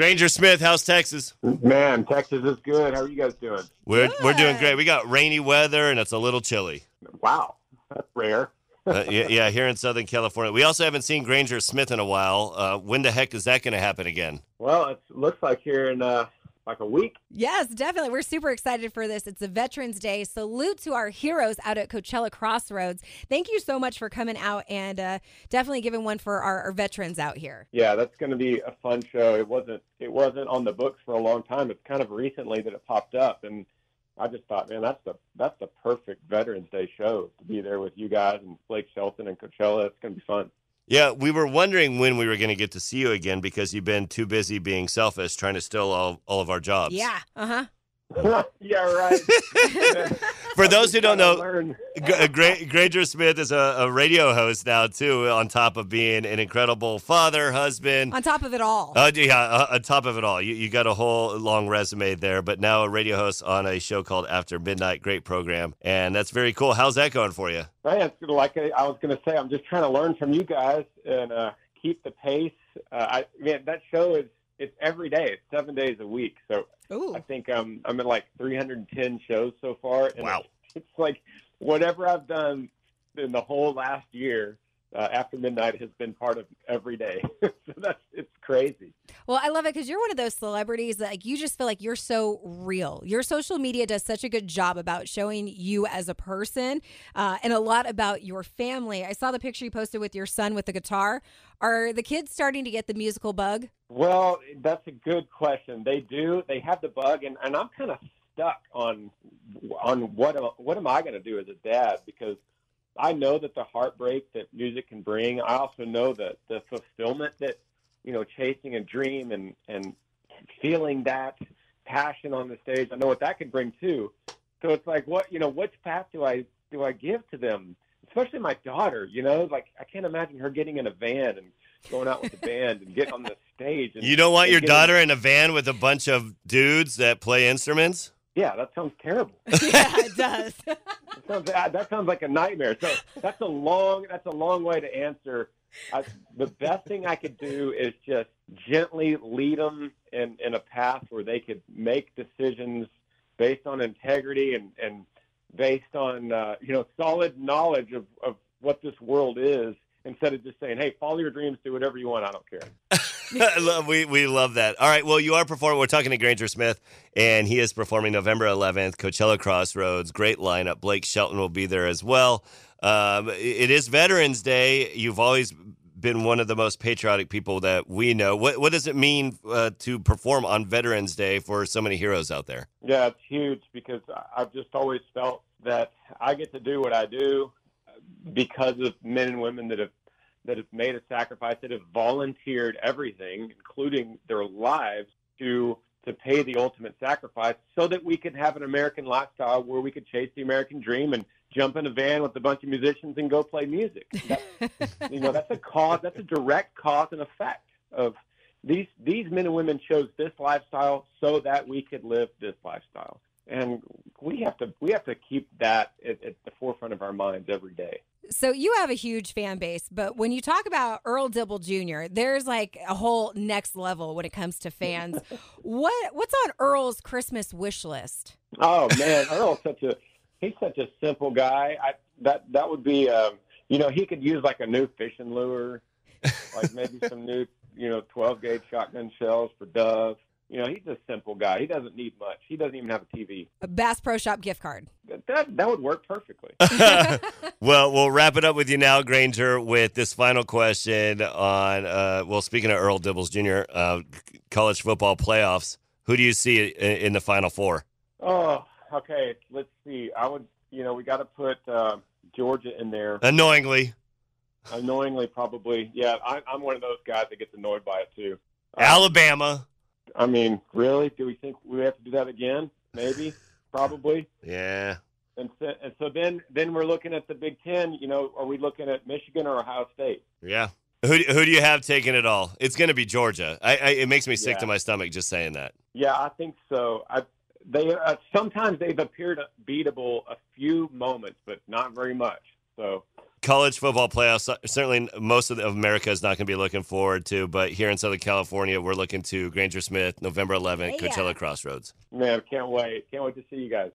Granger Smith, how's Texas? Man, Texas is good. How are you guys doing? We're we're doing great. We got rainy weather and it's a little chilly. Wow, that's rare. Uh, yeah, yeah, here in Southern California. We also haven't seen Granger Smith in a while. Uh, when the heck is that going to happen again? Well, it looks like here in uh, like a week. Yes, definitely. We're super excited for this. It's a Veterans Day. Salute to our heroes out at Coachella Crossroads. Thank you so much for coming out and uh, definitely giving one for our, our veterans out here. Yeah, that's going to be a fun show. It wasn't it wasn't on the books for a long time. It's kind of recently that it popped up, and I just thought, man, that's the that's the perfect Veterans Day show to be there with you guys and Blake Shelton and Coachella. It's going to be fun. Yeah, we were wondering when we were going to get to see you again because you've been too busy being selfish, trying to steal all, all of our jobs. Yeah. Uh huh. yeah, right. For those who don't know, learn. G- uh, Gra- Granger Smith is a, a radio host now too, on top of being an incredible father, husband. On top of it all. Uh, yeah, uh, on top of it all, you, you got a whole long resume there, but now a radio host on a show called After Midnight. Great program, and that's very cool. How's that going for you? Man, it's like I I was going to say, I'm just trying to learn from you guys and uh, keep the pace. Uh, I man, that show is it's every day. It's seven days a week. So Ooh. I think um, I'm at like 310 shows so far. And Wow. It's, it's like whatever I've done in the whole last year uh, after midnight has been part of every day. so that's it's crazy. Well, I love it because you're one of those celebrities that like you just feel like you're so real. Your social media does such a good job about showing you as a person uh, and a lot about your family. I saw the picture you posted with your son with the guitar. Are the kids starting to get the musical bug? Well, that's a good question. They do. They have the bug, and, and I'm kind of stuck on on what what am I going to do as a dad because I know that the heartbreak that music can bring. I also know that the fulfillment that you know chasing a dream and and feeling that passion on the stage. I know what that could bring too. So it's like, what you know, which path do I do I give to them? Especially my daughter. You know, like I can't imagine her getting in a van and going out with the band and getting on the stage. And, You don't want your daughter in a van with a bunch of dudes that play instruments? Yeah, that sounds terrible. yeah, it does. That sounds, that that sounds like a nightmare. So that's a long that's a long way to answer. I, the best thing I could do is just gently lead them in, in a path where they could make decisions based on integrity and, and based on uh, you know solid knowledge of, of what this world is instead of just saying, "Hey, follow your dreams, do whatever you want. I don't care." We we love that. All right, well, you are performing. We're talking to Granger Smith, and he is performing November 11th, Coachella Crossroads. Great lineup. Blake Shelton will be there as well. Um, it is Veterans Day. You've always been one of the most patriotic people that we know. What what does it mean uh, to perform on Veterans Day for so many heroes out there? Yeah, it's huge because I've just always felt that I get to do what I do because of men and women that have that have made a sacrifice, that have volunteered everything, including their lives, to to pay the ultimate sacrifice, so that we could have an American lifestyle where we could chase the American dream and jump in a van with a bunch of musicians and go play music. That, you know, that's a cause. That's a direct cause and effect of these these men and women chose this lifestyle so that we could live this lifestyle, and we have to we have to keep that at, at the forefront of our minds every day. So you have a huge fan base, but when you talk about Earl Dibbles Jr., there's like a whole next level when it comes to fans. what what's on Earl's Christmas wish list? Oh man, Earl's such a he's such a simple guy. I that that would be um, you know he could use like a new fishing lure, like maybe some new you know 12 gauge shotgun shells for dove. You know he's a simple guy. He doesn't need much. He doesn't even have a TV. A Bass Pro Shop gift card. That that, that would work perfectly. well, we'll wrap it up with you now, Granger, with this final question on. Uh, well, speaking of Earl Dibbles Jr., uh, college football playoffs. Who do you see in, in the final four? Oh, okay. Let's see. I would, you know, we got to put uh, Georgia in there. Annoyingly, Annoyingly, probably. Yeah, I, I'm one of those guys that gets annoyed by it too. Uh, Alabama. I mean, really? Do we think we have to do that again? Maybe, probably. Yeah. And so, and so then, then we're looking at the Big Ten. You know, are we looking at Michigan or Ohio State? Yeah. Who, who do you have taking it all? It's going to be Georgia. I, I, it makes me sick Yeah. to my stomach just saying that. Yeah, I think so. I, they uh, sometimes they've appeared beatable a few moments, but not very much. So college football playoffs. Uh, certainly, most of, the, of America is not going to be looking forward to, but here in Southern California, we're looking to Granger Smith, November 11th, Yeah. Coachella Crossroads. man, can't wait. Can't wait to see you guys.